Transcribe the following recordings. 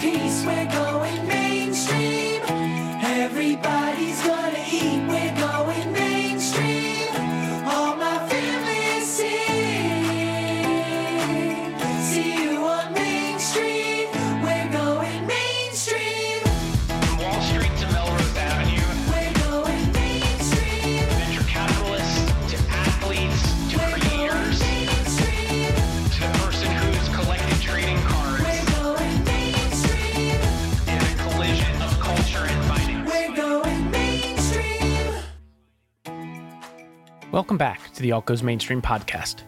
piece. We're going Welcome back to the Alt Mainstream podcast.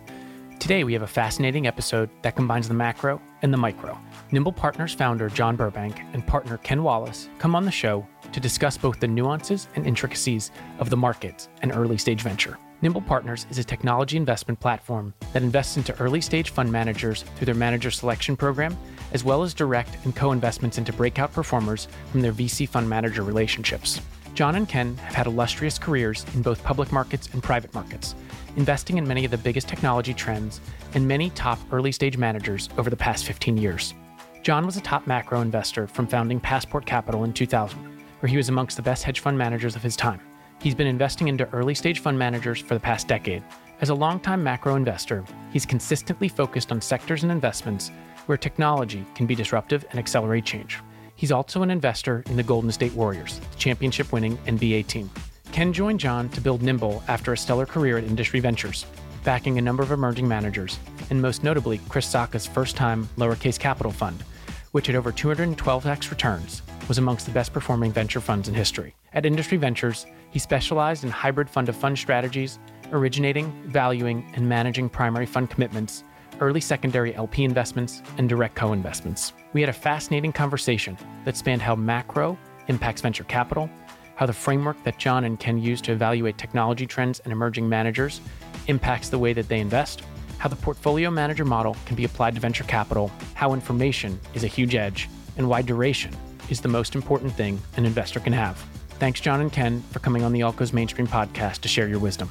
Today we have a fascinating episode that combines the macro and the micro. Nimble Partners founder John Burbank and partner Ken Wallace come on the show to discuss both the nuances and intricacies of the markets and early stage venture. Nimble Partners is a technology investment platform that invests into early stage fund managers through their manager selection program, as well as direct and co investments into breakout performers from their VC fund manager relationships. John and Ken have had illustrious careers in both public markets and private markets, investing in many of the biggest technology trends and many top early stage managers over the past 15 years. John was a top macro investor from founding Passport Capital in 2000, where he was amongst the best hedge fund managers of his time. He's been investing into early stage fund managers for the past decade. As a longtime macro investor, he's consistently focused on sectors and investments where technology can be disruptive and accelerate change. He's also an investor in the Golden State Warriors, the championship winning NBA team. Ken joined John to build Nimble after a stellar career at Industry Ventures, backing a number of emerging managers, and most notably Chris Sacca's first time lowercase capital fund, which at over 212x returns was amongst the best performing venture funds in history. At Industry Ventures, he specialized in hybrid fund of fund strategies, originating, valuing, and managing primary fund commitments, early secondary LP investments, and direct co investments. We had a fascinating conversation that spanned how macro impacts venture capital, how the framework that John and Ken use to evaluate technology trends and emerging managers impacts the way that they invest, how the portfolio manager model can be applied to venture capital, how information is a huge edge, and why duration is the most important thing an investor can have. Thanks, John and Ken, for coming on the Alt Goes Mainstream podcast to share your wisdom.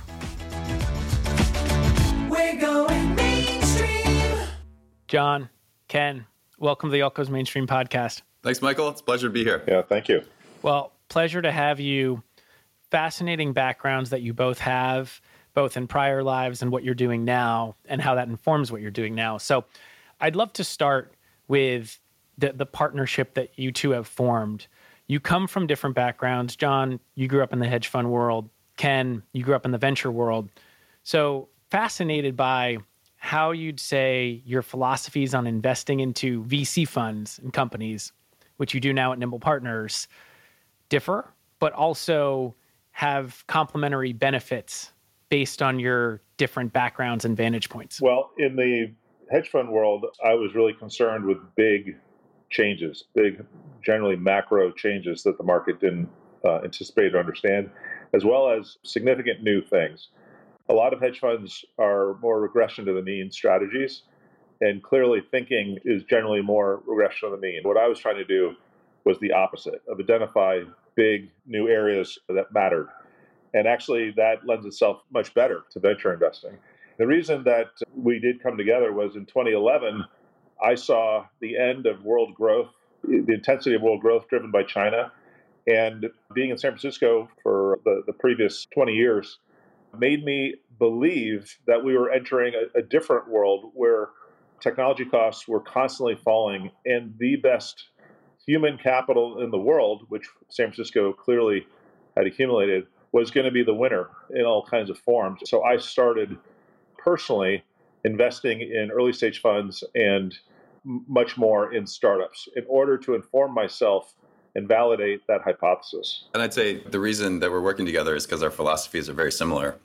John, Ken, welcome to the Alt Goes Mainstream podcast. Thanks, Michael. It's a pleasure to be here. Yeah, thank you. Well, pleasure to have you. Fascinating backgrounds that you both have, both in prior lives and what you're doing now, and how that informs what you're doing now. So, I'd love to start with the, the partnership that you two have formed. You come from different backgrounds. John, you grew up in the hedge fund world. Ken, you grew up in the venture world. So, fascinated by how you'd say your philosophies on investing into VC funds and companies, which you do now at Nimble Partners, differ, but also have complementary benefits based on your different backgrounds and vantage points. Well, in the hedge fund world, I was really concerned with big changes, big, generally macro changes that the market didn't uh, anticipate or understand, as well as significant new things. A lot of hedge funds are more regression to the mean strategies, and clearly thinking is generally more regression to the mean. What I was trying to do was the opposite of identify big new areas that mattered. And actually, that lends itself much better to venture investing. The reason that we did come together was in 2011, I saw the end of world growth, the intensity of world growth driven by China. And being in San Francisco for the, the previous 20 years made me believe that we were entering a, a different world where technology costs were constantly falling and the best human capital in the world, which San Francisco clearly had accumulated, was going to be the winner in all kinds of forms. So I started personally investing in early stage funds and much more in startups in order to inform myself and validate that hypothesis. And I'd say the reason that we're working together is because our philosophies are very similar.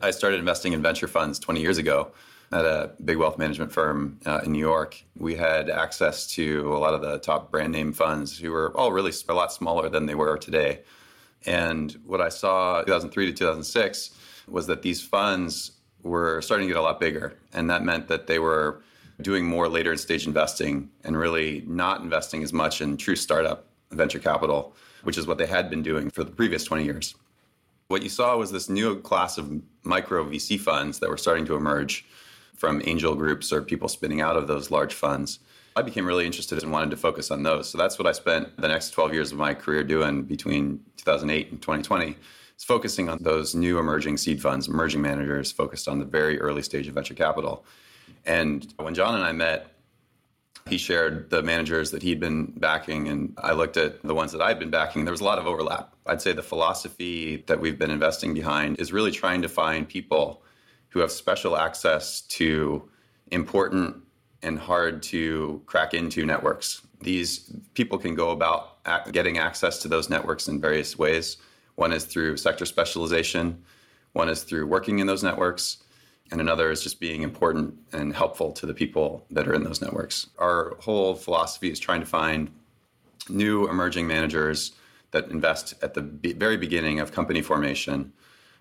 I started investing in venture funds 20 years ago at a big wealth management firm uh, in New York. We had access to a lot of the top brand name funds who were all really a lot smaller than they were today. And what I saw 2003 to 2006 was that these funds were starting to get a lot bigger. And that meant that they were doing more later stage investing and really not investing as much in true startup venture capital, which is what they had been doing for the previous 20 years. What you saw was this new class of micro VC funds that were starting to emerge from angel groups or people spinning out of those large funds. I became really interested and wanted to focus on those. So that's what I spent the next 12 years of my career doing between 2008 and 2020. Is focusing on those new emerging seed funds, emerging managers focused on the very early stage of venture capital. And when John and I met, he shared the managers that he'd been backing, and I looked at the ones that I'd been backing. There was a lot of overlap. I'd say the philosophy that we've been investing behind is really trying to find people who have special access to important and hard to crack into networks. These people can go about getting access to those networks in various ways. One is through sector specialization, one is through working in those networks, and another is just being important and helpful to the people that are in those networks. Our whole philosophy is trying to find new emerging managers that invest at the very beginning of company formation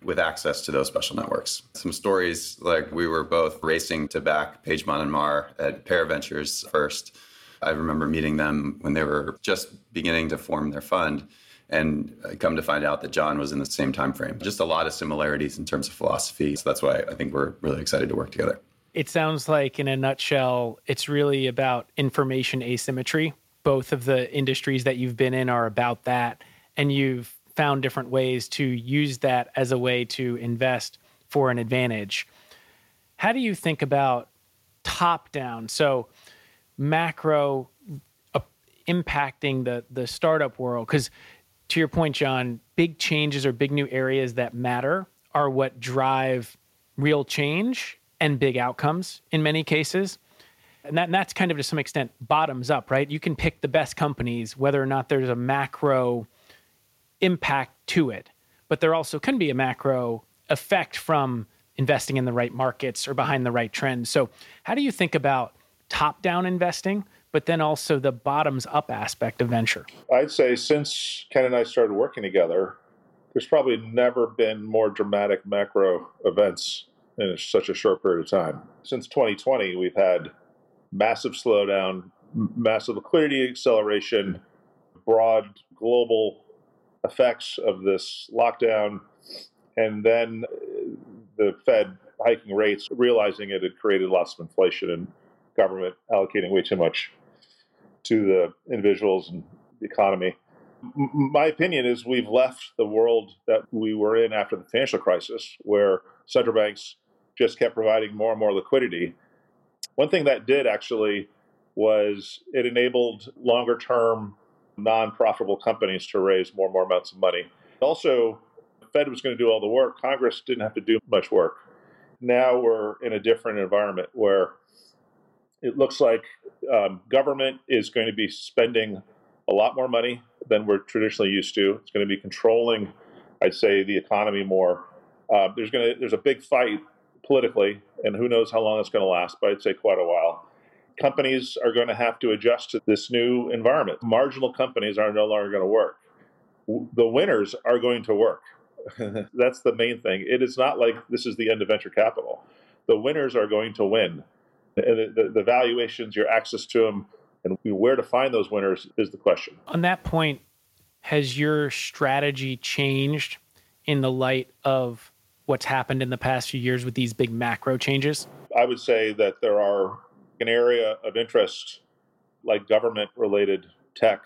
with access to those special networks. Some stories like we were both racing to back Pejman and Mar at Pear Ventures first. I remember meeting them when they were just beginning to form their fund and come to find out that John was in the same time frame. Just a lot of similarities in terms of philosophy. So that's why I think we're really excited to work together. It sounds like in a nutshell, it's really about information asymmetry. Both of the industries that you've been in are about that and you've found different ways to use that as a way to invest for an advantage. How do you think about top down? So, macro uh, impacting the the startup world because to your point john big changes or big new areas that matter are what drive real change and big outcomes in many cases and, that, and that's kind of to some extent bottoms up right you can pick the best companies whether or not there's a macro impact to it. But there also can be a macro effect from investing in the right markets or behind the right trends. So, how do you think about top down investing, but then also the bottoms up aspect of venture? I'd say since Ken and I started working together, there's probably never been more dramatic macro events in such a short period of time. Since 2020, we've had massive slowdown, massive liquidity acceleration, broad global effects of this lockdown, and then the Fed hiking rates, realizing it had created lots of inflation and government allocating way too much to the individuals and the economy. My opinion is we've left the world that we were in after the financial crisis, where central banks just kept providing more and more liquidity. One thing that did actually was it enabled longer term non-profitable companies to raise more and more amounts of money. Also, the Fed was going to do all the work. Congress didn't have to do much work. Now we're in a different environment where it looks like um, government is going to be spending a lot more money than we're traditionally used to. It's going to be controlling, I'd say, the economy more. Uh, there's going to there's a big fight politically, and who knows how long it's going to last, but I'd say quite a while companies are going to have to adjust to this new environment. Marginal companies are no longer going to work. The winners are going to work. That's the main thing. It is not like this is the end of venture capital. The winners are going to win. The, the, the valuations, your access to them, and where to find those winners is the question. On that point, has your strategy changed in the light of what's happened in the past few years with these big macro changes? I would say that there are an area of interest like government related tech.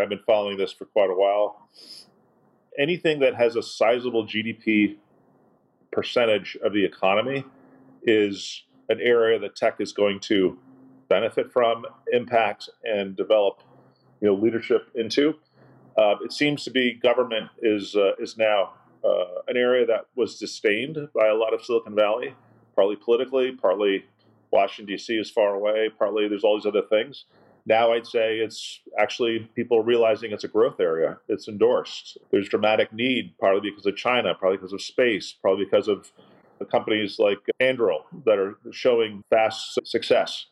I've been following this for quite a while. Anything that has a sizable GDP percentage of the economy is an area that tech is going to benefit from, impact, and develop you know, leadership into. Uh, it seems to be government is, uh, is now uh, an area that was disdained by a lot of Silicon Valley, partly politically, partly Washington, D.C. is far away. Partly there's all these other things. Now I'd say it's actually people realizing it's a growth area. It's endorsed. There's dramatic need, partly because of China, partly because of space, probably because of companies like Anduril that are showing fast success.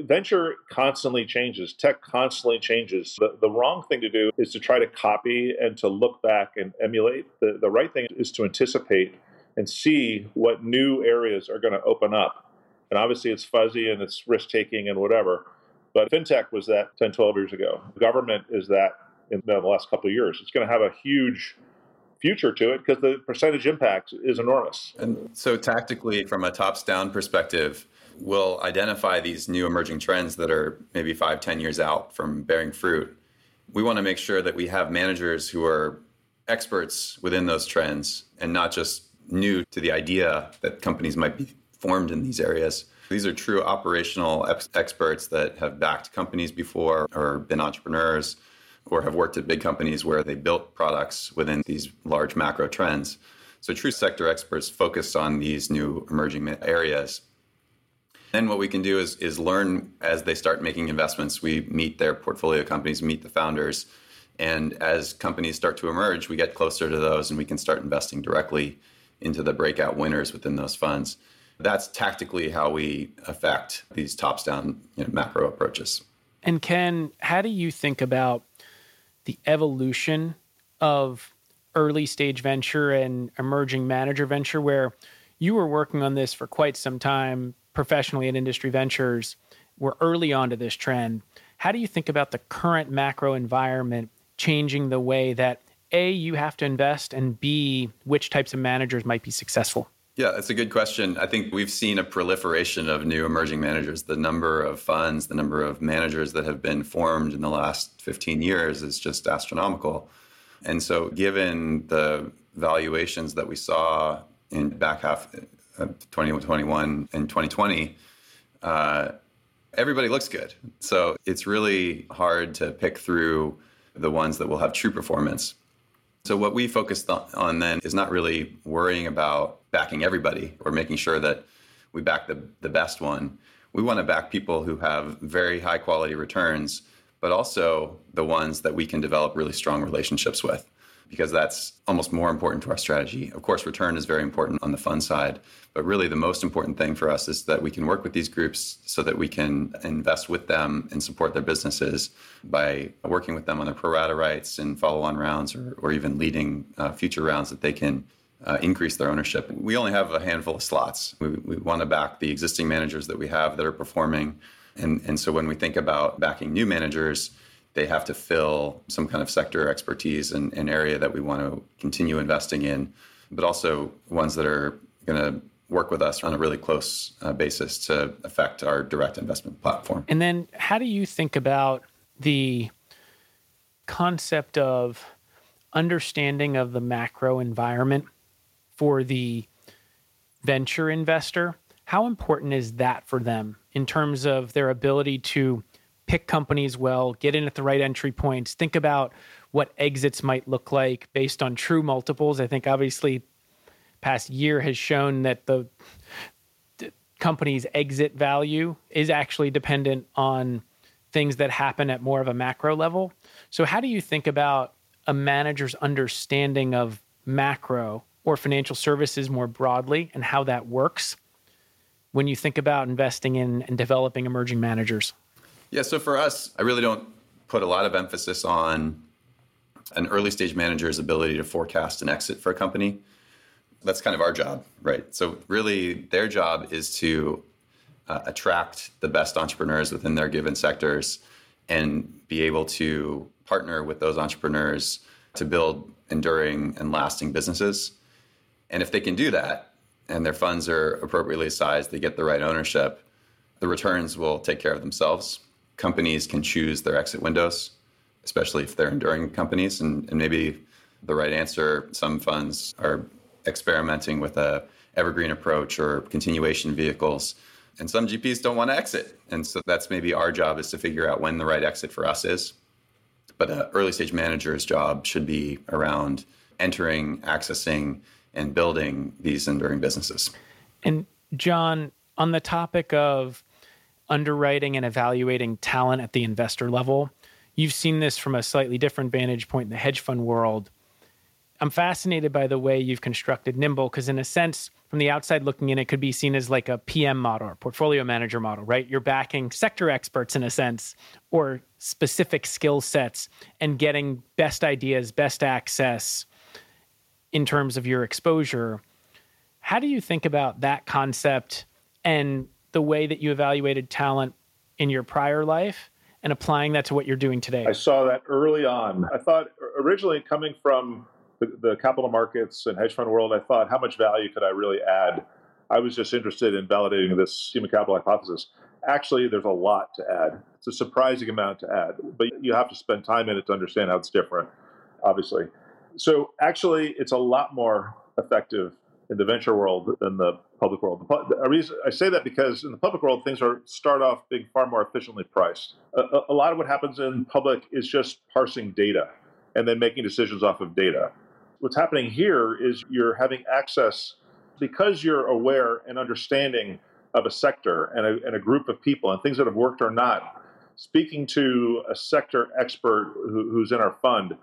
Venture constantly changes, tech constantly changes. The, the wrong thing to do is to try to copy and to look back and emulate. The, the right thing is to anticipate and see what new areas are going to open up and obviously, it's fuzzy and it's risk taking and whatever. But fintech was that 10, 12 years ago. Government is that in the last couple of years. It's going to have a huge future to it because the percentage impact is enormous. And so, tactically, from a tops down perspective, we'll identify these new emerging trends that are maybe five, ten years out from bearing fruit. We want to make sure that we have managers who are experts within those trends and not just new to the idea that companies might be formed in these areas. These are true operational ex- experts that have backed companies before or been entrepreneurs or have worked at big companies where they built products within these large macro trends. So, true sector experts focused on these new emerging areas. Then, what we can do is, is learn as they start making investments. We meet their portfolio companies, meet the founders. And as companies start to emerge, we get closer to those and we can start investing directly into the breakout winners within those funds. That's tactically how we affect these tops down you know, macro approaches. And Ken, how do you think about the evolution of early stage venture and emerging manager venture where you were working on this for quite some time professionally at industry ventures we're early on to this trend. How do you think about the current macro environment changing the way that a you have to invest and b which types of managers might be successful yeah, that's a good question. I think we've seen a proliferation of new emerging managers. The number of funds, the number of managers that have been formed in the last 15 years is just astronomical. And so, given the valuations that we saw in back half of 2021 and 2020, uh, everybody looks good. So, it's really hard to pick through the ones that will have true performance. So, what we focused on then is not really worrying about backing everybody or making sure that we back the, the best one. We want to back people who have very high quality returns, but also the ones that we can develop really strong relationships with because that's almost more important to our strategy. Of course, return is very important on the fund side, but really the most important thing for us is that we can work with these groups so that we can invest with them and support their businesses by working with them on their pro rata rights and follow on rounds or, or even leading uh, future rounds that they can uh, increase their ownership. We only have a handful of slots. We, we want to back the existing managers that we have that are performing. And, and so when we think about backing new managers, they have to fill some kind of sector expertise and an area that we want to continue investing in, but also ones that are going to work with us on a really close uh, basis to affect our direct investment platform. And then, how do you think about the concept of understanding of the macro environment for the venture investor, how important is that for them in terms of their ability to pick companies well, get in at the right entry points, think about what exits might look like based on true multiples? I think obviously past year has shown that the, the company's exit value is actually dependent on things that happen at more of a macro level. So how do you think about a manager's understanding of macro or financial services more broadly and how that works when you think about investing in and developing emerging managers? Yeah, so for us, I really don't put a lot of emphasis on an early stage manager's ability to forecast an exit for a company. That's kind of our job, right? So, really, their job is to uh, attract the best entrepreneurs within their given sectors and be able to partner with those entrepreneurs to build enduring and lasting businesses. And if they can do that and their funds are appropriately sized, they get the right ownership, the returns will take care of themselves. Companies can choose their exit windows, especially if they're enduring companies. And, and maybe the right answer, some funds are experimenting with a evergreen approach or continuation vehicles. And some GPs don't want to exit. And so that's maybe our job is to figure out when the right exit for us is. But an early stage manager's job should be around entering, accessing, and building these enduring businesses. And John, on the topic of underwriting and evaluating talent at the investor level, you've seen this from a slightly different vantage point in the hedge fund world. I'm fascinated by the way you've constructed Nimble because, in a sense, from the outside looking in, it could be seen as like a PM model or portfolio manager model, right? You're backing sector experts in a sense or specific skill sets and getting best ideas, best access in terms of your exposure. How do you think about that concept and the way that you evaluated talent in your prior life and applying that to what you're doing today? I saw that early on. I thought originally coming from the, the capital markets and hedge fund world, I thought, how much value could I really add I was just interested in validating this human capital hypothesis. Actually, there's a lot to add. It's a surprising amount to add, but you have to spend time in it to understand how it's different, obviously. So, actually, it's a lot more effective in the venture world than the public world. I say that because in the public world, things are start off being far more efficiently priced. A, a, a lot of what happens in public is just parsing data and then making decisions off of data. What's happening here is you're having access because you're aware and understanding of a sector and a, and a group of people and things that have worked or not. Speaking to a sector expert who, who's in our fund,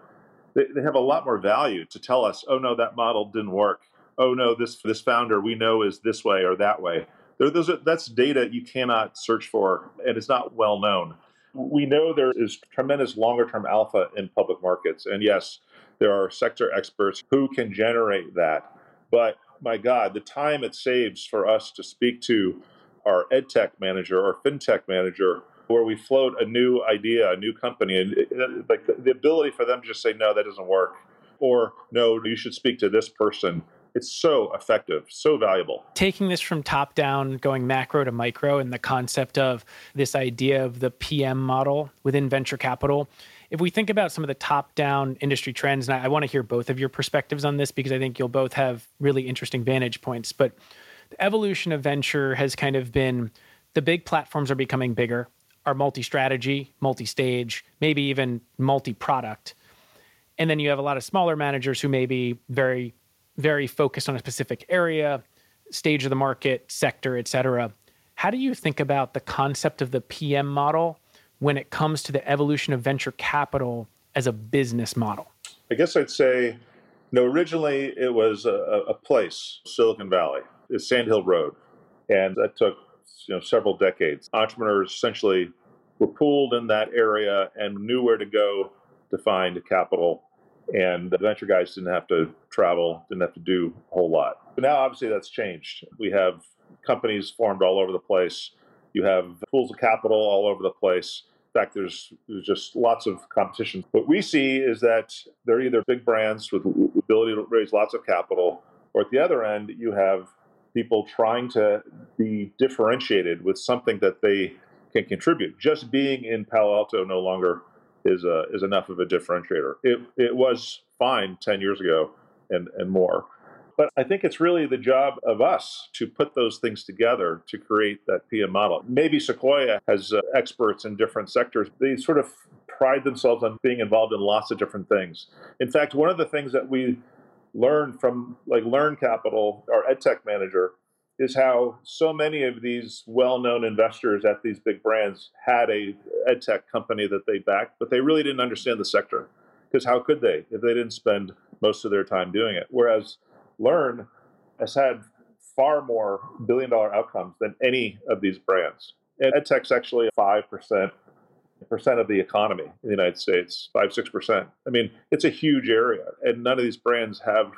they, they have a lot more value to tell us, oh no, that model didn't work. Oh no, this this founder we know is this way or that way. There, those are, that's data you cannot search for, and it's not well known. We know there is tremendous longer term alpha in public markets, and yes, there are sector experts who can generate that. But my God, the time it saves for us to speak to our ed tech manager or fintech manager, where we float a new idea, a new company, and it, like the ability for them to just say, no, that doesn't work, or no, you should speak to this person. It's so effective, so valuable. Taking this from top down, going macro to micro, and the concept of this idea of the PM model within venture capital. If we think about some of the top down industry trends, and I, I want to hear both of your perspectives on this because I think you'll both have really interesting vantage points. But the evolution of venture has kind of been the big platforms are becoming bigger, are multi strategy, multi stage, maybe even multi product. And then you have a lot of smaller managers who may be very, very focused on a specific area, stage of the market, sector, et cetera. How do you think about the concept of the PM model when it comes to the evolution of venture capital as a business model? I guess I'd say, you know, originally it was a, a place, Silicon Valley, it's Sand Hill Road, and that took you know several decades. Entrepreneurs essentially were pooled in that area and knew where to go to find capital, and the venture guys didn't have to travel, didn't have to do a whole lot. But now, obviously, that's changed. We have companies formed all over the place. You have pools of capital all over the place. In fact, there's, there's just lots of competition. What we see is that they're either big brands with ability to raise lots of capital, or at the other end, you have people trying to be differentiated with something that they can contribute. Just being in Palo Alto no longer is uh, is enough of a differentiator. It it was fine ten years ago and and more, but I think it's really the job of us to put those things together to create that PM model. Maybe Sequoia has uh, experts in different sectors. They sort of pride themselves on being involved in lots of different things. In fact, one of the things that we learned from like Learn Capital, our edtech manager, is how so many of these well-known investors at these big brands had a edtech company that they backed, but they really didn't understand the sector because how could they if they didn't spend most of their time doing it? Whereas Learn has had far more billion-dollar outcomes than any of these brands. And edtech's actually five percent percent of the economy in the United States, five six percent. I mean, it's a huge area, and none of these brands have,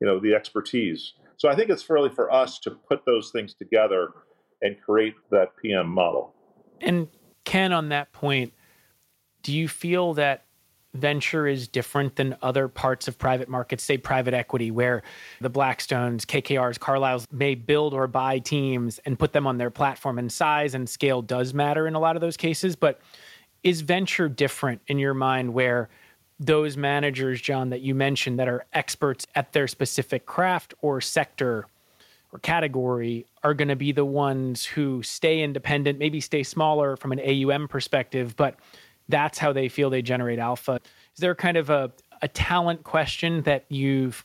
you know, the expertise. So I think it's really for us to put those things together and create that PM model. And Ken, on that point, do you feel that venture is different than other parts of private markets, say private equity, where the Blackstones, KKRs, Carlyles may build or buy teams and put them on their platform, and size and scale does matter in a lot of those cases. But is venture different in your mind where those managers, John, that you mentioned that are experts at their specific craft or sector or category are going to be the ones who stay independent, maybe stay smaller from an AUM perspective, but that's how they feel they generate alpha. Is there kind of a, a talent question that you've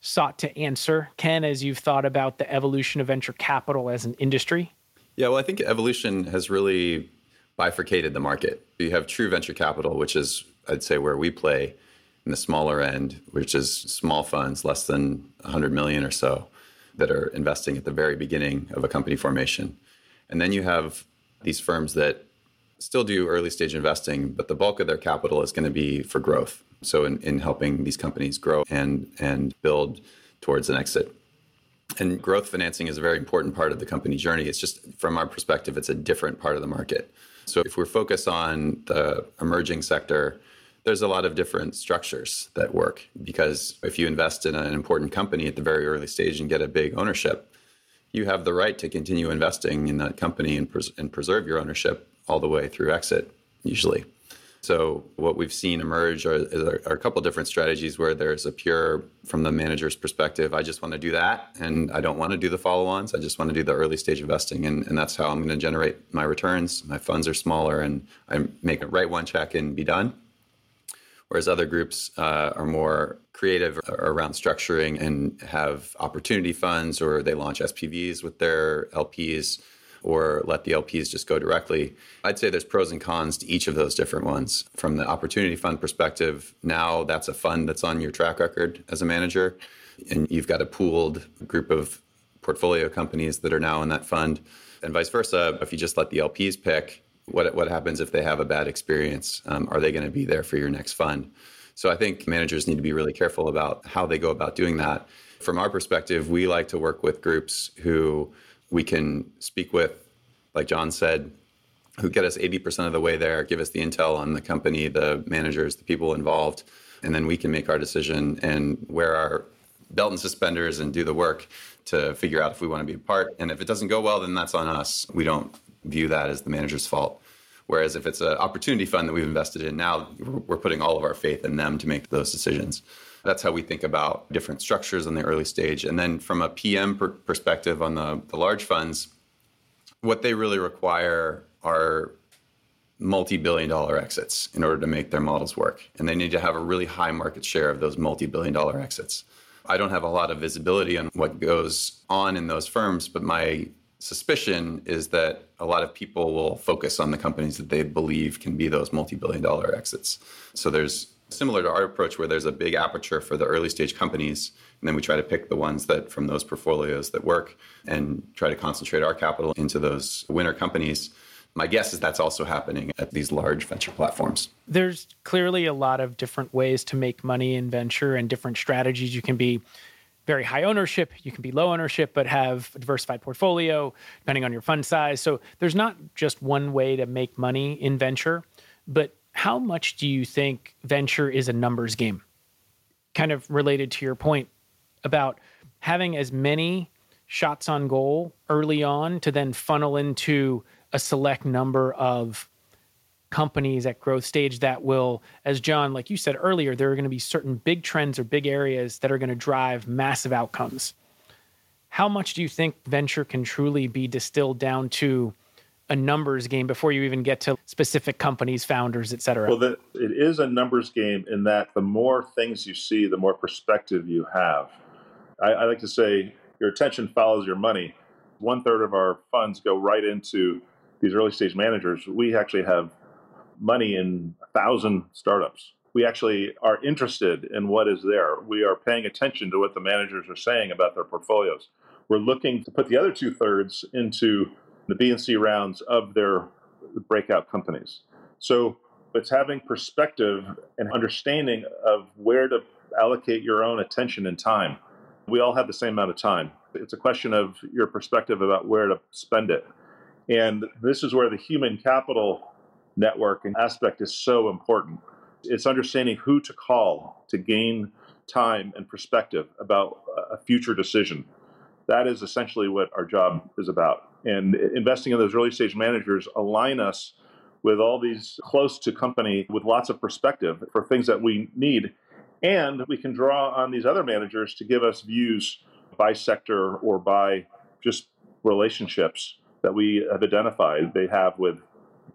sought to answer, Ken, as you've thought about the evolution of venture capital as an industry? Yeah, well, I think evolution has really bifurcated the market. You have true venture capital, which is, I'd say, where we play in the smaller end, which is small funds, less than 100 million or so, that are investing at the very beginning of a company formation. And then you have these firms that still do early stage investing, but the bulk of their capital is going to be for growth. So in, in helping these companies grow and and build towards an exit. And growth financing is a very important part of the company journey. It's just from our perspective, it's a different part of the market. So if we're focused on the emerging sector, there's a lot of different structures that work because if you invest in an important company at the very early stage and get a big ownership, you have the right to continue investing in that company and, pres- and preserve your ownership all the way through exit, usually. So what we've seen emerge are, are, a couple different strategies where there's a pure, from the manager's perspective, I just want to do that, and I don't want to do the follow-ons. I just want to do the early stage investing, and, and that's how I'm going to generate my returns. My funds are smaller, and I make a write one check and be done. Whereas other groups uh, are more creative around structuring and have opportunity funds, or they launch SPVs with their LPs or let the LPs just go directly. I'd say there's pros and cons to each of those different ones. From the opportunity fund perspective, now that's a fund that's on your track record as a manager, and you've got a pooled group of portfolio companies that are now in that fund. And vice versa, if you just let the LPs pick, what, what happens if they have a bad experience? Um, are they going to be there for your next fund? So I think managers need to be really careful about how they go about doing that. From our perspective, we like to work with groups who we can speak with, like John said, who get us 80% of the way there, give us the intel on the company, the managers, the people involved, and then we can make our decision and wear our belt and suspenders and do the work to figure out if we want to be a part. And if it doesn't go well, then that's on us. We don't view that as the manager's fault. Whereas if it's an opportunity fund that we've invested in now, we're putting all of our faith in them to make those decisions. That's how we think about different structures in the early stage. And then from a PM per- perspective on the, the large funds, what they really require are multi billion dollar exits in order to make their models work. And they need to have a really high market share of those multi billion dollar exits. I don't have a lot of visibility on what goes on in those firms, but my suspicion is that a lot of people will focus on the companies that they believe can be those multi billion dollar exits. So there's similar to our approach where there's a big aperture for the early stage companies and then we try to pick the ones that from those portfolios that work and try to concentrate our capital into those winner companies my guess is that's also happening at these large venture platforms there's clearly a lot of different ways to make money in venture and different strategies you can be very high ownership you can be low ownership but have a diversified portfolio depending on your fund size so there's not just one way to make money in venture but how much do you think venture is a numbers game? Kind of related to your point about having as many shots on goal early on to then funnel into a select number of companies at growth stage that will as john like you said earlier there are going to be certain big trends or big areas that are going to drive massive outcomes how much do you think venture can truly be distilled down to a numbers game before you even get to specific companies, founders, et cetera? Well, the, it is a numbers game in that the more things you see, the more perspective you have. I, I like to say your attention follows your money. One third of our funds go right into these early stage managers. We actually have money in a thousand startups. We actually are interested in what is there. We are paying attention to what the managers are saying about their portfolios. We're looking to put the other two thirds into the B and C rounds of their breakout companies. So it's having perspective and understanding of where to allocate your own attention and time. We all have the same amount of time. It's a question of your perspective about where to spend it. And this is where the human capital network and aspect is so important. It's understanding who to call to gain time and perspective about a future decision. That is essentially what our job is about and investing in those early stage managers align us with all these close to company with lots of perspective for things that we need and we can draw on these other managers to give us views by sector or by just relationships that we have identified they have with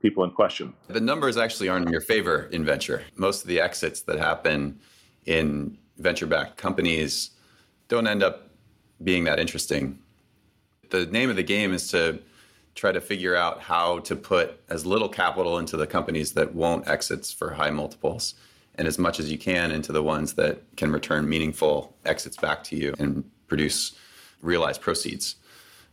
people in question. The numbers actually aren't in your favor in venture. Most of the exits that happen in venture backed companies don't end up being that interesting the name of the game is to try to figure out how to put as little capital into the companies that won't exits for high multiples and as much as you can into the ones that can return meaningful exits back to you and produce realized proceeds.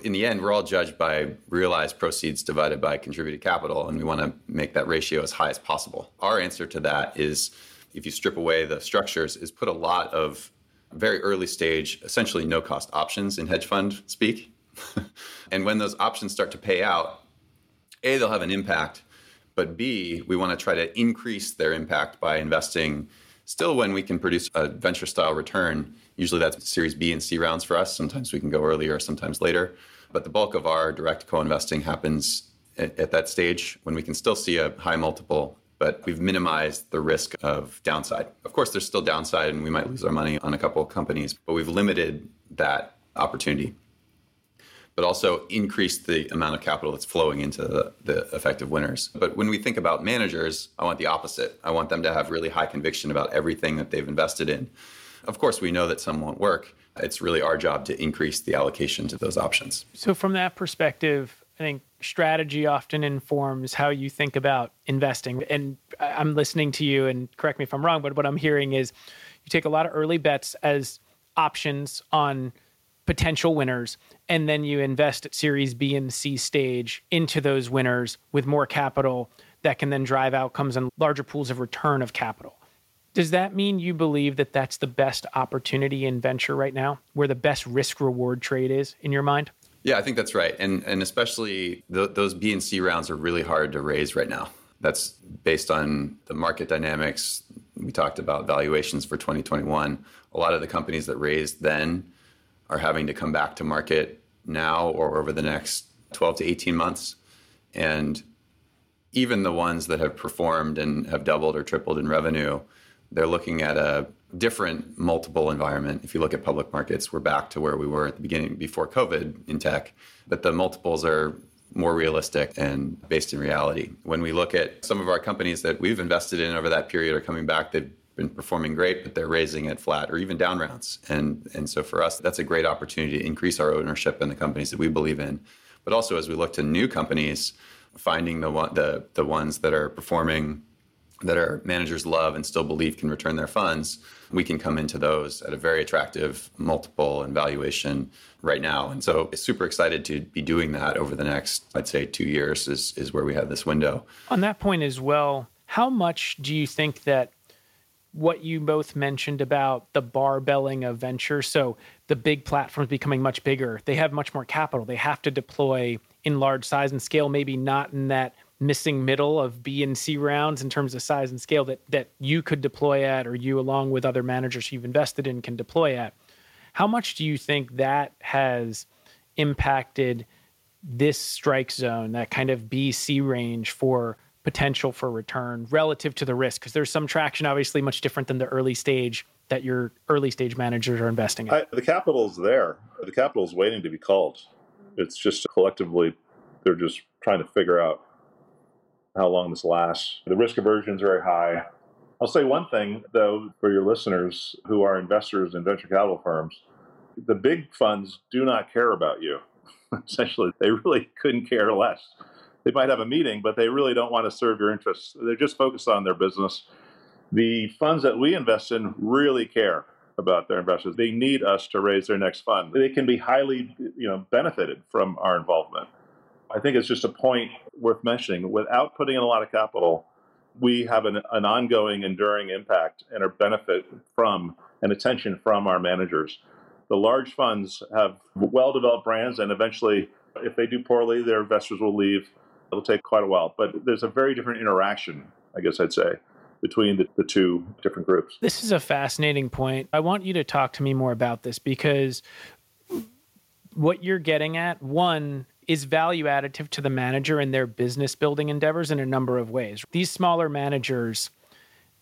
In the end, we're all judged by realized proceeds divided by contributed capital, and we want to make that ratio as high as possible. Our answer to that is if you strip away the structures, is put a lot of very early stage, essentially no cost options in hedge fund speak and when those options start to pay out, A, they'll have an impact, but B, we want to try to increase their impact by investing Still, when we can produce a venture style return, usually that's Series B and C rounds for us. Sometimes we can go earlier, sometimes later. But the bulk of our direct co investing happens at, at that stage when we can still see a high multiple but we've minimized the risk of downside. Of course, there's still downside and we might lose our money on a couple of companies, but we've limited that opportunity. But also increased the amount of capital that's flowing into the, the effective winners. But when we think about managers, I want the opposite. I want them to have really high conviction about everything that they've invested in. Of course, we know that some won't work. It's really our job to increase the allocation to those options. So, from that perspective, I think strategy often informs how you think about investing. And I'm listening to you, and correct me if I'm wrong, but what I'm hearing is you take a lot of early bets as options on potential winners, and then you invest at Series B and C stage into those winners with more capital that can then drive outcomes and larger pools of return of capital. Does that mean you believe that that's the best opportunity in venture right now, where the best risk reward trade is in your mind? Yeah, I think that's right, and and especially th- those B and C rounds are really hard to raise right now. That's based on the market dynamics. We talked about valuations for 2021. A lot of the companies that raised then are having to come back to market now or over the next 12 to 18 months, and even the ones that have performed and have doubled or tripled in revenue, they're looking at a different multiple environment. If you look at public markets, we're back to where we were at the beginning before COVID in tech, but the multiples are more realistic and based in reality. When we look at some of our companies that we've invested in over that period are coming back, they've been performing great, but they're raising at flat or even down rounds. And and so for us, that's a great opportunity to increase our ownership in the companies that we believe in. But also as we look to new companies, finding the one the the ones that are performing that our managers love and still believe can return their funds, we can come into those at a very attractive multiple and valuation right now. And so super excited to be doing that over the next, I'd say two years is, is where we have this window. On that point as well, how much do you think that what you both mentioned about the barbelling of venture, so the big platforms becoming much bigger, they have much more capital. They have to deploy in large size and scale, maybe not in that missing middle of B and C rounds in terms of size and scale that that you could deploy at or you along with other managers you've invested in can deploy at. How much do you think that has impacted this strike zone, that kind of B C range for potential for return relative to the risk? Because there's some traction, obviously, much different than the early stage that your early stage managers are investing in. I, the capital's there. The capital's waiting to be called. It's just collectively, they're just trying to figure out how long this lasts. The risk aversion is very high. I'll say one thing, though, for your listeners who are investors in venture capital firms the big funds do not care about you. Essentially, they really couldn't care less. They might have a meeting, but they really don't want to serve your interests. They're just focused on their business. The funds that we invest in really care about their investors. They need us to raise their next fund. They can be highly, you know, benefited from our involvement. I think it's just a point worth mentioning. Without putting in a lot of capital, we have an, an ongoing, enduring impact and a benefit from and attention from our managers. The large funds have well developed brands, and eventually, if they do poorly, their investors will leave. It'll take quite a while, but there's a very different interaction, I guess I'd say, between the, the two different groups. This is a fascinating point. I want you to talk to me more about this because what you're getting at, one, is value additive to the manager and their business building endeavors in a number of ways. These smaller managers,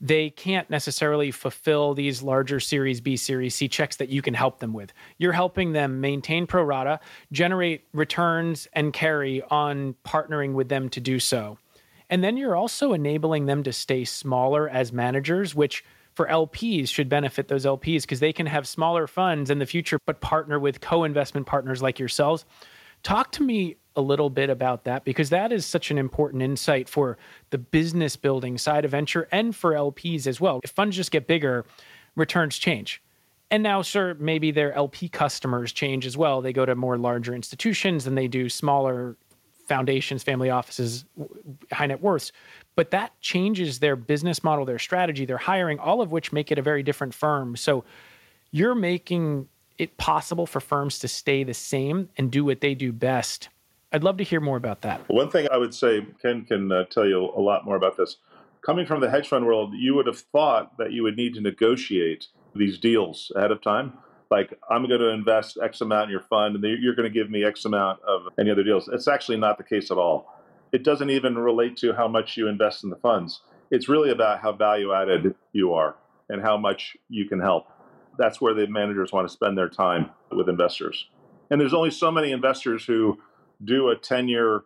they can't necessarily fulfill these larger Series B, Series C checks that you can help them with. You're helping them maintain pro rata, generate returns and carry on partnering with them to do so. And then you're also enabling them to stay smaller as managers, which for LPs should benefit those LPs because they can have smaller funds in the future, but partner with co investment partners like yourselves Talk to me a little bit about that because that is such an important insight for the business building side of venture and for LPs as well. If funds just get bigger, returns change. And now, sir, maybe their LP customers change as well. They go to more larger institutions and they do smaller foundations, family offices, high net worths. But that changes their business model, their strategy, their hiring, all of which make it a very different firm. So you're making it possible for firms to stay the same and do what they do best? I'd love to hear more about that. One thing I would say, Ken can uh, tell you a lot more about this. coming from the hedge fund world, you would have thought that you would need to negotiate these deals ahead of time. Like, I'm going to invest X amount in your fund, and you're going to give me X amount of any other deals. It's actually not the case at all. It doesn't even relate to how much you invest in the funds. It's really about how value added you are and how much you can help. That's where the managers want to spend their time with investors. And there's only so many investors who do a 10 year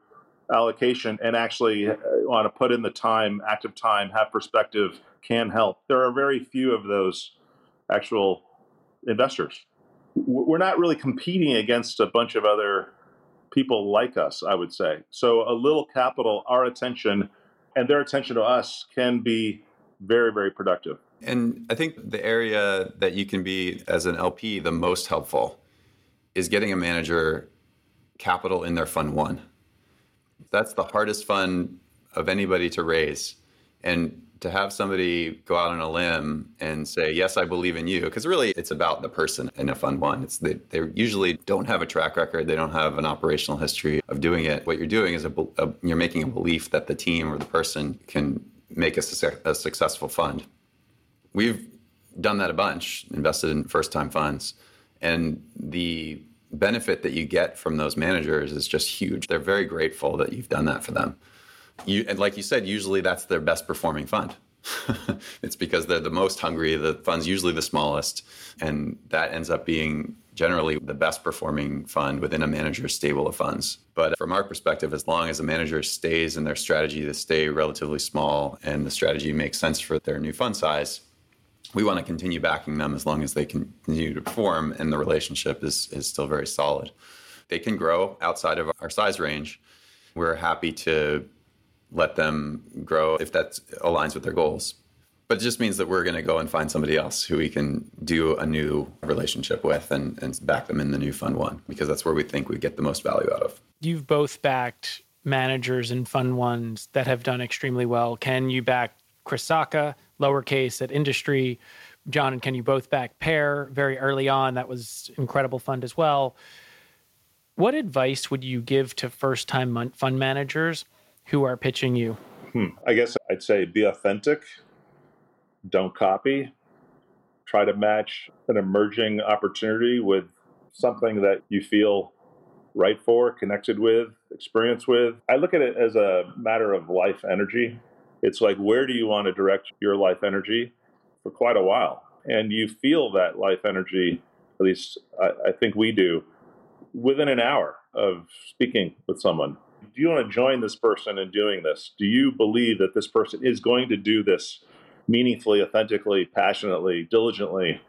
allocation and actually uh, want to put in the time, active time, have perspective, can help. There are very few of those actual investors. We're not really competing against a bunch of other people like us, I would say. So a little capital, our attention, and their attention to us can be very, very productive. And I think the area that you can be as an LP the most helpful is getting a manager capital in their fund one. That's the hardest fund of anybody to raise. And to have somebody go out on a limb and say, "Yes, I believe in you," because really it's about the person in a fund one. It's they, they usually don't have a track record, they don't have an operational history of doing it. What you're doing is a, a you're making a belief that the team or the person can make a, a successful fund. We've done that a bunch, invested in first-time funds, and the benefit that you get from those managers is just huge. They're very grateful that you've done that for them. You, and like you said, usually that's their best performing fund. it's because they're the most hungry. The fund's usually the smallest, and that ends up being generally the best performing fund within a manager's stable of funds. But from our perspective, as long as a manager stays in their strategy to stay relatively small and the strategy makes sense for their new fund size, we want to continue backing them as long as they continue to perform and the relationship is, is still very solid. They can grow outside of our size range. We're happy to let them grow if that aligns with their goals. But it just means that we're going to go and find somebody else who we can do a new relationship with and, and back them in the new fund one because that's where we think we get the most value out of. You've both backed managers and fund ones that have done extremely well. Can you back Chris Sacca, lowercase at industry. John and Ken you both back Pear very early on. That was incredible fund as well. What advice would you give to first time fund managers who are pitching you? Hmm. I guess I'd say be authentic, don't copy, try to match an emerging opportunity with something that you feel right for, connected with, experience with. I look at it as a matter of life energy. It's like, where do you want to direct your life energy for quite a while? And you feel that life energy, at least I, I think we do, within an hour of speaking with someone do you want to join this person in doing this? Do you believe that this person is going to do this meaningfully, authentically, passionately, diligently?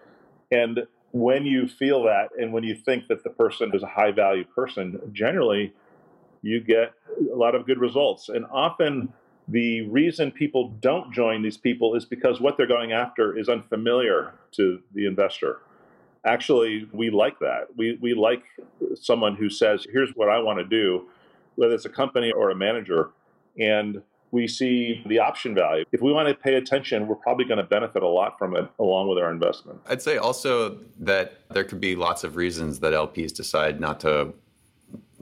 And when you feel that and when you think that the person is a high value person, generally you get a lot of good results. And often the reason people don't join these people is because what they're going after is unfamiliar to the investor. Actually, we like that. We, we like someone who says, here's what I want to do whether it's a company or a manager, and we see the option value. If we want to pay attention, we're probably going to benefit a lot from it along with our investment. I'd say also that there could be lots of reasons that LPs decide not to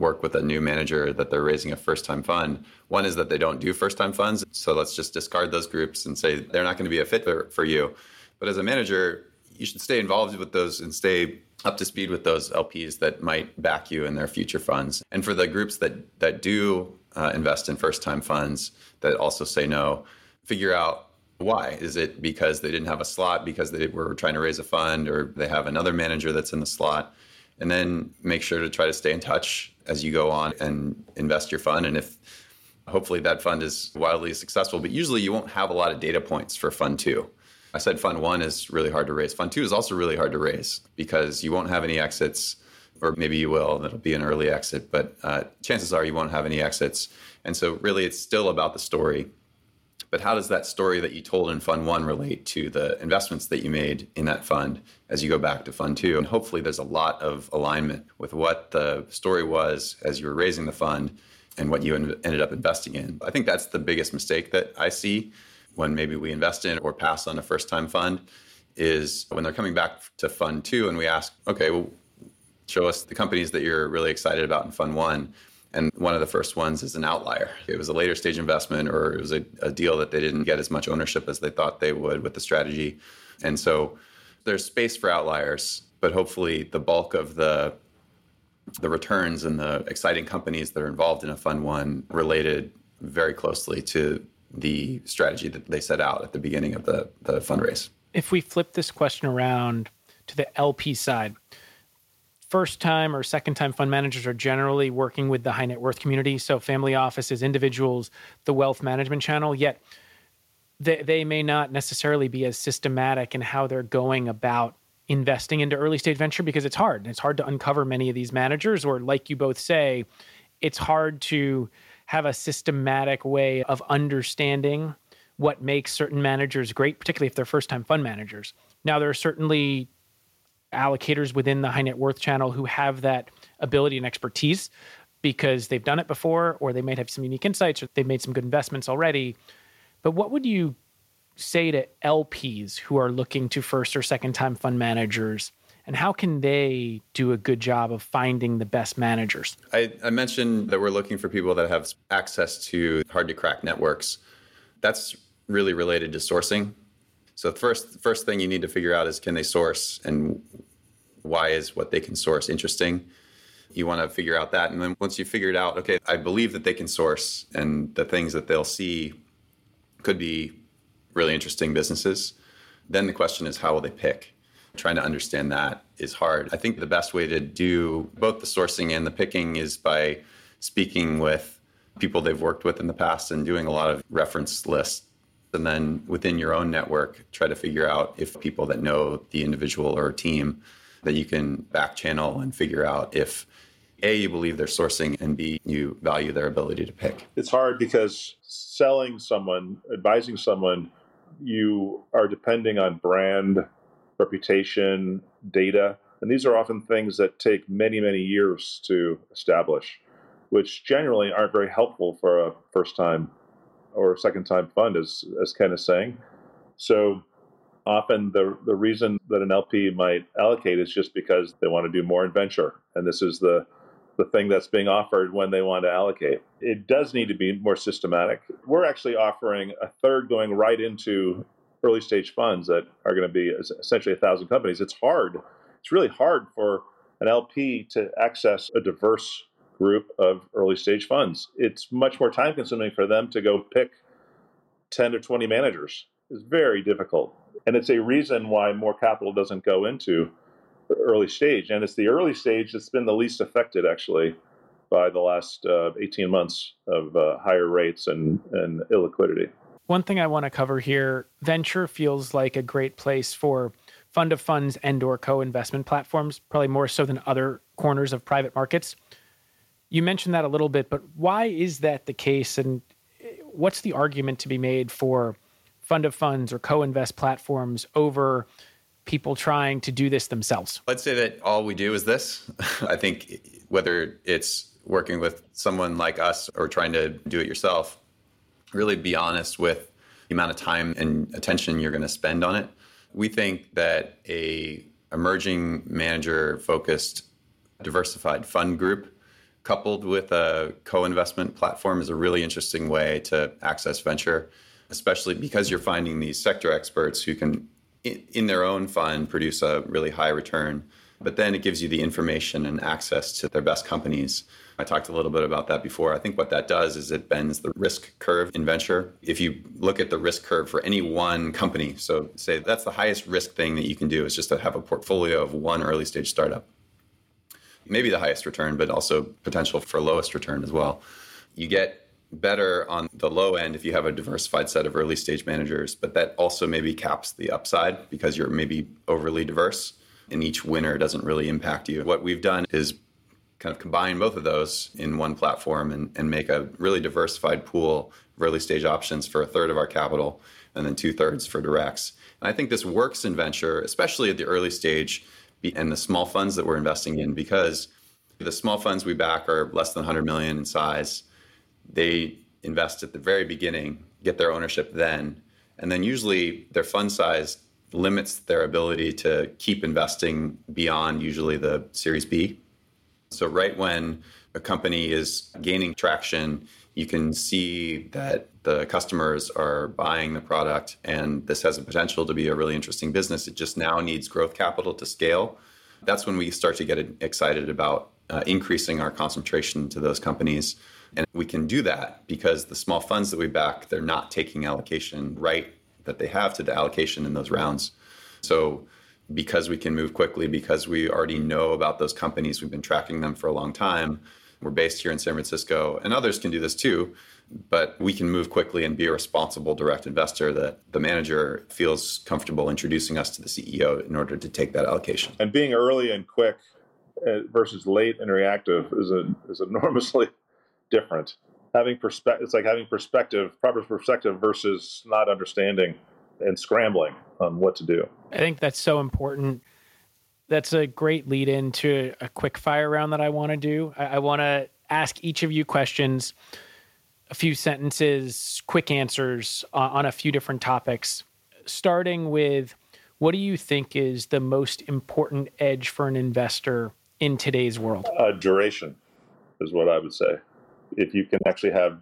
work with a new manager that they're raising a first time fund. One is that they don't do first time funds. So let's just discard those groups and say they're not going to be a fit for, for you. But as a manager, you should stay involved with those and stay up to speed with those LPs that might back you in their future funds. And for the groups that that do uh, invest in first time funds that also say no, figure out why. Is it because they didn't have a slot because they were trying to raise a fund or they have another manager that's in the slot? And then make sure to try to stay in touch as you go on and invest your fund. And if hopefully that fund is wildly successful, but usually you won't have a lot of data points for fund two. I said fund one is really hard to raise. Fund two is also really hard to raise because you won't have any exits, or maybe you will, and it'll be an early exit, but uh, chances are you won't have any exits. And so, really, it's still about the story. But how does that story that you told in fund one relate to the investments that you made in that fund as you go back to fund two? And hopefully, there's a lot of alignment with what the story was as you were raising the fund and what you ended up investing in. I think that's the biggest mistake that I see when maybe we invest in or pass on a first time fund is when they're coming back to fund two and we ask, okay, well, show us the companies that you're really excited about in fund one. And one of the first ones is an outlier. It was a later stage investment or it was a, a deal that they didn't get as much ownership as they thought they would with the strategy. And so there's space for outliers, but hopefully the bulk of the the returns and the exciting companies that are involved in a fund one related very closely to the strategy that they set out at the beginning of the, the fundraise. If we flip this question around to the LP side, first time or second time fund managers are generally working with the high net worth community. So, family offices, individuals, the wealth management channel, yet they, they may not necessarily be as systematic in how they're going about investing into early stage venture because it's hard. It's hard to uncover many of these managers, or like you both say, it's hard to have a systematic way of understanding what makes certain managers great, particularly if they're first time fund managers. Now, there are certainly allocators within the high net worth channel who have that ability and expertise because they've done it before or they might have some unique insights or they've made some good investments already. But what would you say to LPs who are looking to first or second time fund managers? And how can they do a good job of finding the best managers? I, I mentioned that we're looking for people that have access to hard to crack networks. That's really related to sourcing. So first first thing you need to figure out is can they source and why is what they can source interesting? You want to figure out that and then once you figure it out, okay, I believe that they can source and the things that they'll see could be really interesting businesses. Then the question is how will they pick? Trying to understand that is hard. I think the best way to do both the sourcing and the picking is by speaking with people they've worked with in the past and doing a lot of reference lists and then within your own network try to figure out if people that know the individual or team that you can back channel and figure out if a you believe they're sourcing and b you value their ability to pick It's hard because selling someone, advising someone, you are depending on brand, reputation, data. And these are often things that take many, many years to establish, which generally aren't very helpful for a first time or second time fund, as, as Ken is saying. So often the, the reason that an LP might allocate is just because they want to do more in venture. And this is the, the thing that's being offered when they want to allocate. It does need to be more systematic. We're actually offering a third going right into early stage funds that are going to be essentially a thousand companies. It's hard. It's really hard for an LP to access a diverse group of early stage funds. It's much more time consuming for them to go pick 10 or 20 managers. It's very difficult. And it's a reason why more capital doesn't go into early stage. And it's the early stage that's been the least affected, actually, by the last uh, 18 months of uh, higher rates and, and illiquidity. One thing I want to cover here, venture feels like a great place for fund of funds and or co-investment platforms, probably more so than other corners of private markets. You mentioned that a little bit, but why is that the case? And uh, what's the argument to be made for fund of funds or co-invest platforms over people trying to do this themselves? let's say that all we do is this. I think whether it's working with someone like us or trying to do it yourself really be honest with the amount of time and attention you're going to spend on it. We think that a emerging manager focused diversified fund group coupled with a co-investment platform is a really interesting way to access venture especially because you're finding these sector experts who can in, in their own fund produce a really high return. But then it gives you the information and access to their best companies. I talked a little bit about that before. I think what that does is it bends the risk curve in venture. If you look at the risk curve for any one company so say that's the highest risk thing that you can do is just to have a portfolio of one early stage startup maybe the highest return, but also potential for lowest return as well. You get better on the low end if you have a diversified set of early stage managers, but that also maybe caps the upside because you're maybe overly diverse and each winner doesn't really impact you. What we've done is kind of combine both of those in one platform and, and make a really diversified pool of early stage options for a third of our capital and then two thirds for directs. And I think this works in venture, especially at the early stage and the small funds that we're investing in because the small funds we back are less than 100 million in size. They invest at the very beginning, get their ownership then, and then usually their fund size limits their ability to keep investing beyond usually the Series B. So right when a company is gaining traction, you can see that the customers are buying the product and this has a potential to be a really interesting business. It just now needs growth capital to scale. That's when we start to get excited about uh, increasing our concentration to those companies. And we can do that because the small funds that we back, they're not taking allocation right that they have to the allocation in those rounds. So because we can move quickly, because we already know about those companies, we've been tracking them for a long time. We're based here in San Francisco, and others can do this too. But we can move quickly and be a responsible direct investor that the manager feels comfortable introducing us to the CEO in order to take that allocation. And being early and quick uh, versus late and reactive is a, is enormously different. Having perspective, it's like having perspective, proper perspective versus not understanding and scrambling on what to do. I think that's so important. That's a great lead into a quick fire round that I want to do. I, I want to ask each of you questions, a few sentences, quick answers on, on a few different topics. Starting with what do you think is the most important edge for an investor in today's world? Uh, duration is what I would say. If you can actually have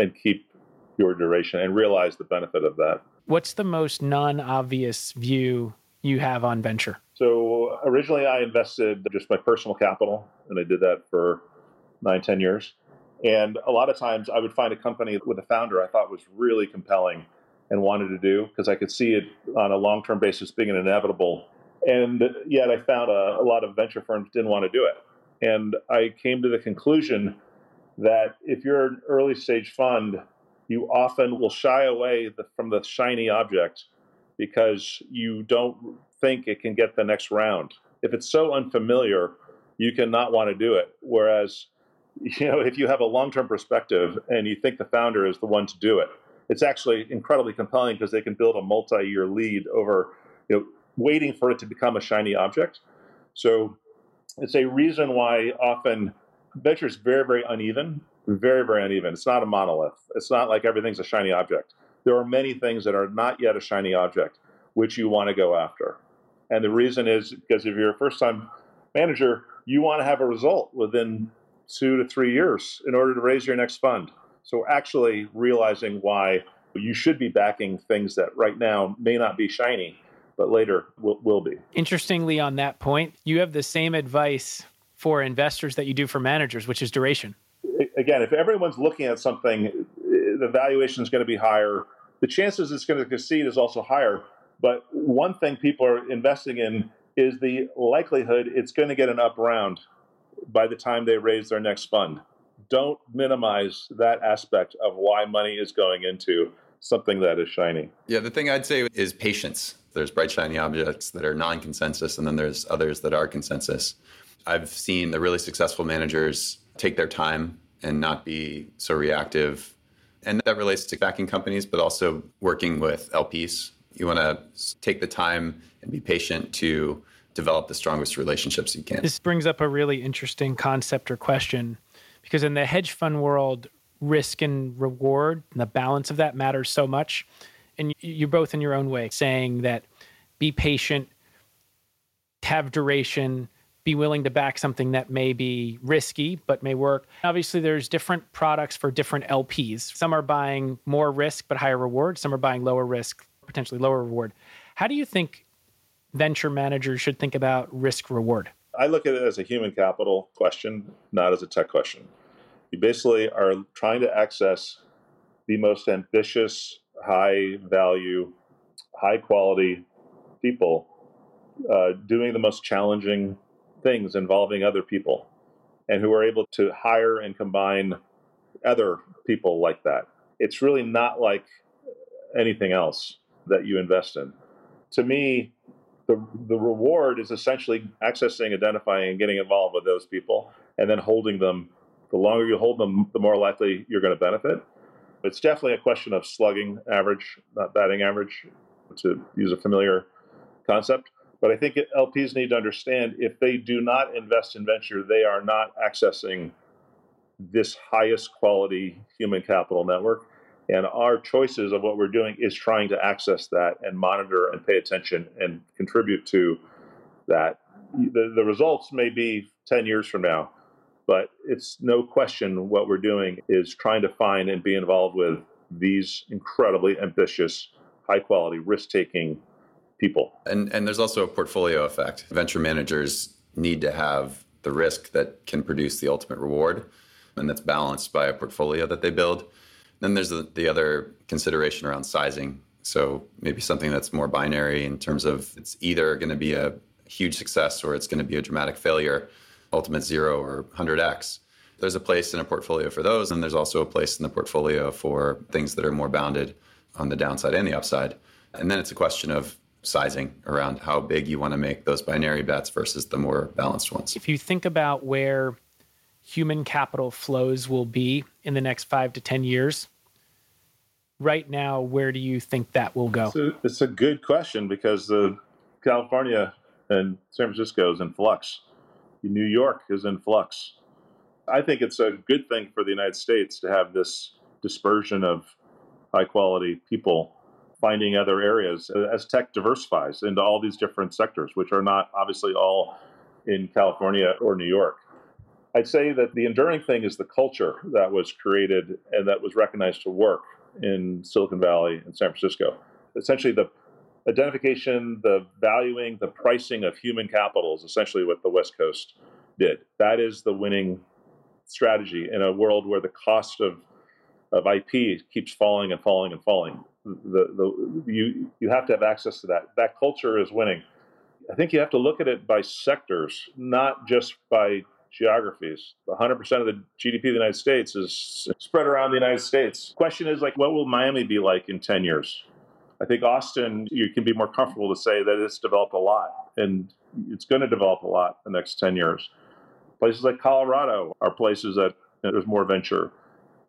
and keep your duration and realize the benefit of that. What's the most non obvious view you have on venture? So originally, I invested just my personal capital, and I did that for nine, ten years. And a lot of times, I would find a company with a founder I thought was really compelling and wanted to do because I could see it on a long term basis being an inevitable. And yet, I found a, a lot of venture firms didn't want to do it. And I came to the conclusion that if you're an early stage fund, you often will shy away the, from the shiny object because you don't think it can get the next round. If it's so unfamiliar, you cannot want to do it. Whereas, you know, if you have a long-term perspective and you think the founder is the one to do it, it's actually incredibly compelling because they can build a multi-year lead over, you know, waiting for it to become a shiny object. So it's a reason why often venture is very, very uneven very, very uneven. It's not a monolith. It's not like everything's a shiny object. There are many things that are not yet a shiny object, which you want to go after. And the reason is because if you're a first time manager, you want to have a result within two to three years in order to raise your next fund. So, actually realizing why you should be backing things that right now may not be shiny, but later will, will be. Interestingly, on that point, you have the same advice for investors that you do for managers, which is duration again, if everyone's looking at something, eh, the valuation is going to be higher. The chances it's going to succeed is also higher. But one thing people are investing in is the likelihood it's going to get an up round by the time they raise their next fund. Don't minimize that aspect of why money is going into something that is shiny. Yeah, the thing I'd say is patience. There's bright, shiny objects that are non consensus, and then there's others that are consensus. I've seen the really successful managers take their time and not be so reactive. And that relates to backing companies, but also working with LPs. You want to take the time and be patient to develop the strongest relationships you can. This brings up a really interesting concept or question because in the hedge fund world, risk and reward and the balance of that matters so much. And you're both in your own way saying that be patient, have duration, be willing to back something that may be risky but may work. Obviously, there's different products for different LPs. Some are buying more risk but higher reward, some are buying lower risk, potentially lower reward. How do you think venture managers should think about risk reward? I look at it as a human capital question, not as a tech question. You basically are trying to access the most ambitious, high value, high quality people uh, doing the most challenging things involving other people and who are able to hire and combine other people like that. It's really not like anything else that you invest in. To me, the, the reward is essentially accessing, identifying, and getting involved with those people and then holding them. The longer you hold them, the more likely you're going to benefit. It's definitely a question of slugging average, not batting average, to use a familiar concept. But I think LPs need to understand if they do not invest in venture, they are not accessing this highest quality human capital network. And our choices of what we're doing is trying to access that and monitor and pay attention and contribute to that. The, the results may be 10 years from now, But it's no question what we're doing is trying to find and be involved with these incredibly ambitious, high quality, risk taking people. And and there's also a portfolio effect. Venture managers need to have the risk that can produce the ultimate reward, and that's balanced by a portfolio that they build. Then there's the, the other consideration around sizing. So maybe something that's more binary in terms of it's either going to be a huge success or it's going to be a dramatic failure, ultimate zero or 100x. There's a place in a portfolio for those, and there's also a place in the portfolio for things that are more bounded on the downside and the upside. And then it's a question of sizing around how big you want to make those binary bets versus the more balanced ones. If you think about where human capital flows will be in the next five to 10 years, right now, where do you think that will go? It's a, it's a good question because the California and San Francisco is in flux. New York is in flux. I think it's a good thing for the United States to have this dispersion of high quality people finding other areas as tech diversifies into all these different sectors, which are not obviously all in California or New York. I'd say that the enduring thing is the culture that was created and that was recognized to work in Silicon Valley and San Francisco. Essentially, the identification, the valuing, the pricing of human capital is essentially what the West Coast did. That is the winning strategy in a world where the cost of of IP keeps falling and falling and falling. The, the, you, you have to have access to that. That culture is winning. I think you have to look at it by sectors, not just by geographies. 100% of the GDP of the United States is spread around the United States. Question is like, what will Miami be like in 10 years? I think Austin, you can be more comfortable to say that it's developed a lot and it's going to develop a lot in the next 10 years. Places like Colorado are places that there's more venture.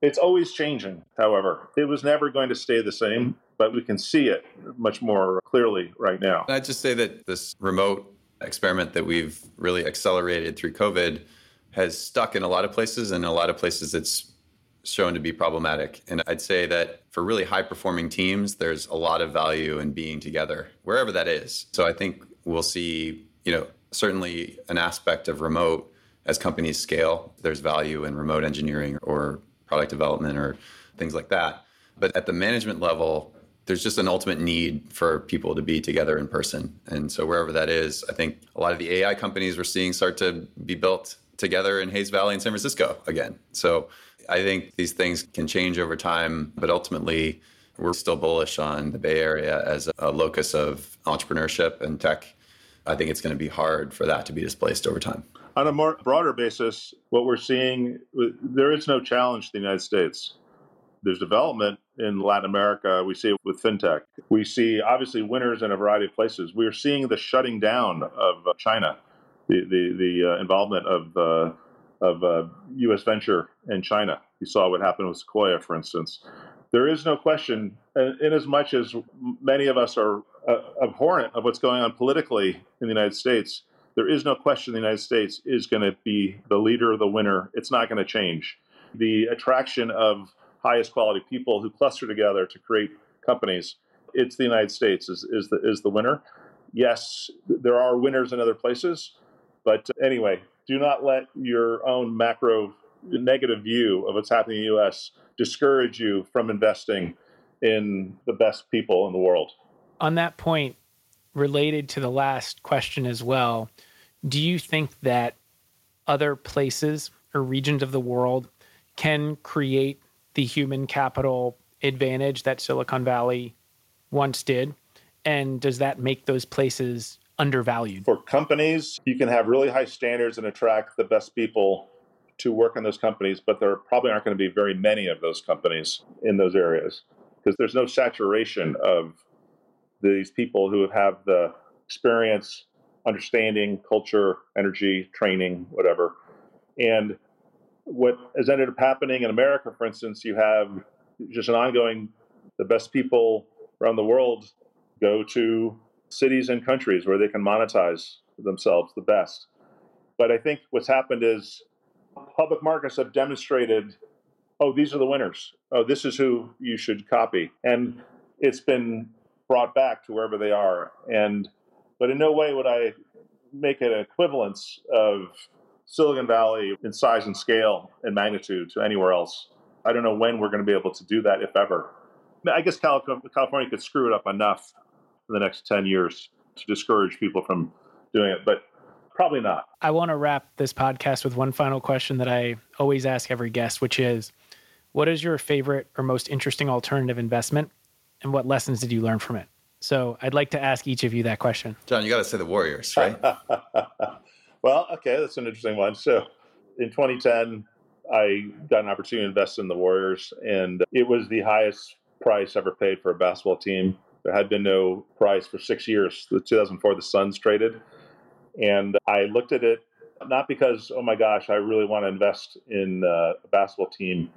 It's always changing, however. It was never going to stay the same, but we can see it much more clearly right now. I'd just say that this remote experiment that we've really accelerated through COVID has stuck in a lot of places, and in a lot of places it's shown to be problematic. And I'd say that for really high performing teams, there's a lot of value in being together, wherever that is. So I think we'll see, you know, certainly an aspect of remote as companies scale. There's value in remote engineering or product development or things like that. But at the management level, there's just an ultimate need for people to be together in person. And so wherever that is, I think a lot of the AI companies we're seeing start to be built together in Hayes Valley and San Francisco again. So I think these things can change over time, but ultimately, we're still bullish on the Bay Area as a locus of entrepreneurship and tech. I think it's going to be hard for that to be displaced over time. On a more broader basis, what we're seeing, there is no challenge to the United States. There's development in Latin America. We see it with fintech. We see obviously winners in a variety of places. We are seeing the shutting down of China, the the, the uh, involvement of uh, of uh, U.S. venture in China. You saw what happened with Sequoia, for instance. There is no question, in as much as many of us are uh, abhorrent of what's going on politically in the United States, there is no question the United States is going to be the leader, the winner. It's not going to change. The attraction of highest quality people who cluster together to create companies, it's the United States is, is the is the winner. Yes, there are winners in other places, but anyway, do not let your own macro negative view of what's happening in the US discourage you from investing in the best people in the world. On that point, related to the last question as well, do you think that other places or regions of the world can create the human capital advantage that Silicon Valley once did? And does that make those places undervalued? For companies, you can have really high standards and attract the best people to work in those companies, but there probably aren't going to be very many of those companies in those areas because there's no saturation of these people who have the experience, understanding, culture, energy, training, whatever. And what has ended up happening in America, for instance, you have just an ongoing, the best people around the world go to cities and countries where they can monetize themselves the best. But I think what's happened is public markets have demonstrated oh, these are the winners. Oh, this is who you should copy. And it's been brought back to wherever they are. And but in no way would I make an equivalence of Silicon Valley in size and scale and magnitude to anywhere else. I don't know when we're going to be able to do that, if ever. I guess California could screw it up enough in the next 10 years to discourage people from doing it, but probably not. I want to wrap this podcast with one final question that I always ask every guest, which is what is your favorite or most interesting alternative investment and what lessons did you learn from it? So I'd like to ask each of you that question. John, you got to say the Warriors, right? well, okay, that's an interesting one. So in 2010, I got an opportunity to invest in the Warriors, and it was the highest price ever paid for a basketball team. There had been no price for six years. The 2004, the Suns traded, and I looked at it not because, oh my gosh, I really want to invest in uh, a basketball team.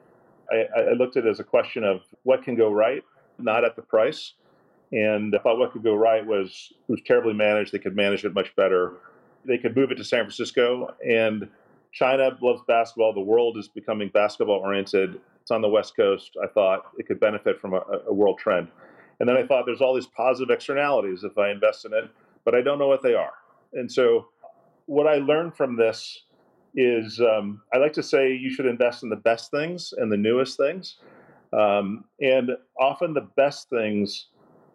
I, I looked at it as a question of what can go right, not at the price. And I thought what could go right was it was terribly managed. They could manage it much better. They could move it to San Francisco. And China loves basketball. The world is becoming basketball oriented. It's on the West Coast. I thought it could benefit from a, a world trend. And then I thought there's all these positive externalities if I invest in it, but I don't know what they are. And so what I learned from this is um, I like to say you should invest in the best things and the newest things. Um, and often the best things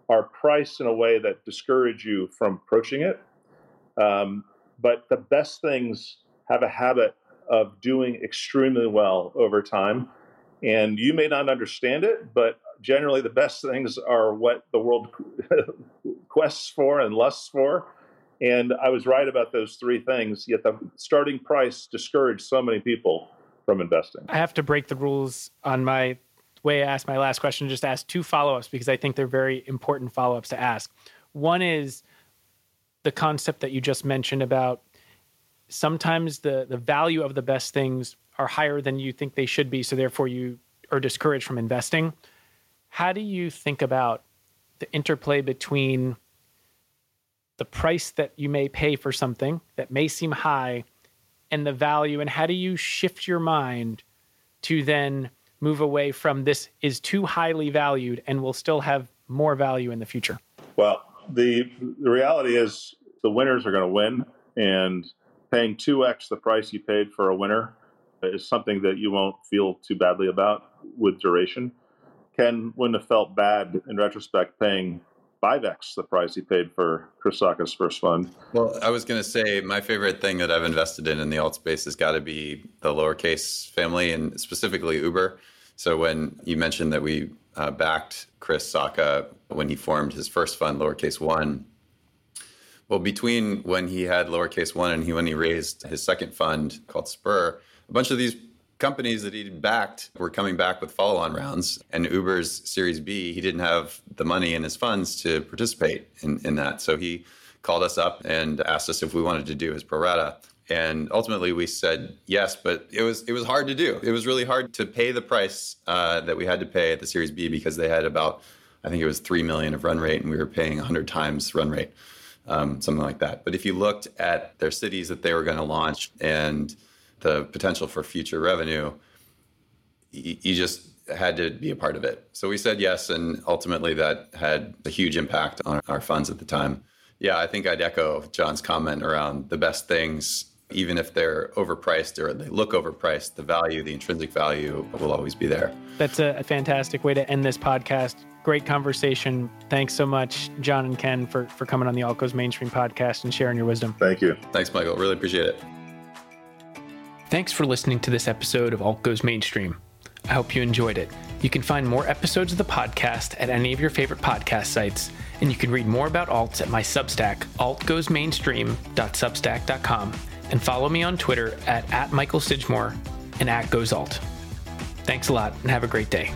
are priced in a way that discourage you from approaching it. Um, but the best things have a habit of doing extremely well over time. And you may not understand it, but generally the best things are what the world quests for and lusts for. And I was right about those three things, yet the starting price discouraged so many people from investing. I have to break the rules on my way I ask my last question, just ask two follow ups because I think they're very important follow ups to ask. One is the concept that you just mentioned about sometimes the, the value of the best things are higher than you think they should be. So therefore, you are discouraged from investing. How do you think about the interplay between the price that you may pay for something that may seem high and the value? And how do you shift your mind to then move away from this is too highly valued and will still have more value in the future? Well, the, the reality is the winners are going to win, and paying 2x the price you paid for a winner is something that you won't feel too badly about with duration. Ken wouldn't have felt bad in retrospect paying 5x the price he paid for Chris Sacca's first fund. Well, I was going to say my favorite thing that I've invested in in the alt space has got to be the lowercase family and specifically Uber. So when you mentioned that we uh, backed Chris Sacca when he formed his first fund, lowercase one, well, between when he had lowercase one and he, when he raised his second fund called Spur, a bunch of these companies that he backed were coming back with follow-on rounds. And Uber's Series B, he didn't have the money in his funds to participate in, in that. So he called us up and asked us if we wanted to do his pro rata. And ultimately, we said yes, but it was it was hard to do. It was really hard to pay the price uh, that we had to pay at the Series B because they had about, I think it was three million of run rate, and we were paying 100 times run rate um, something like that. But if you looked at their cities that they were going to launch and the potential for future revenue, you, you just had to be a part of it. So we said yes, and ultimately that had a huge impact on our funds at the time. Yeah, I think I'd echo John's comment around the best things, even if they're overpriced or they look overpriced, the value, the intrinsic value will always be there. That's a fantastic way to end this podcast great conversation. Thanks so much, John and Ken, for, for coming on the Alt Goes Mainstream podcast and sharing your wisdom. Thank you. Thanks, Michael. Really appreciate it. Thanks for listening to this episode of Alt Goes Mainstream. I hope you enjoyed it. You can find more episodes of the podcast at any of your favorite podcast sites, and you can read more about alts at my Substack, altgoesmainstream.substack.com, and follow me on Twitter at, at Michael Sidgmore and at GoesAlt. Thanks a lot and have a great day.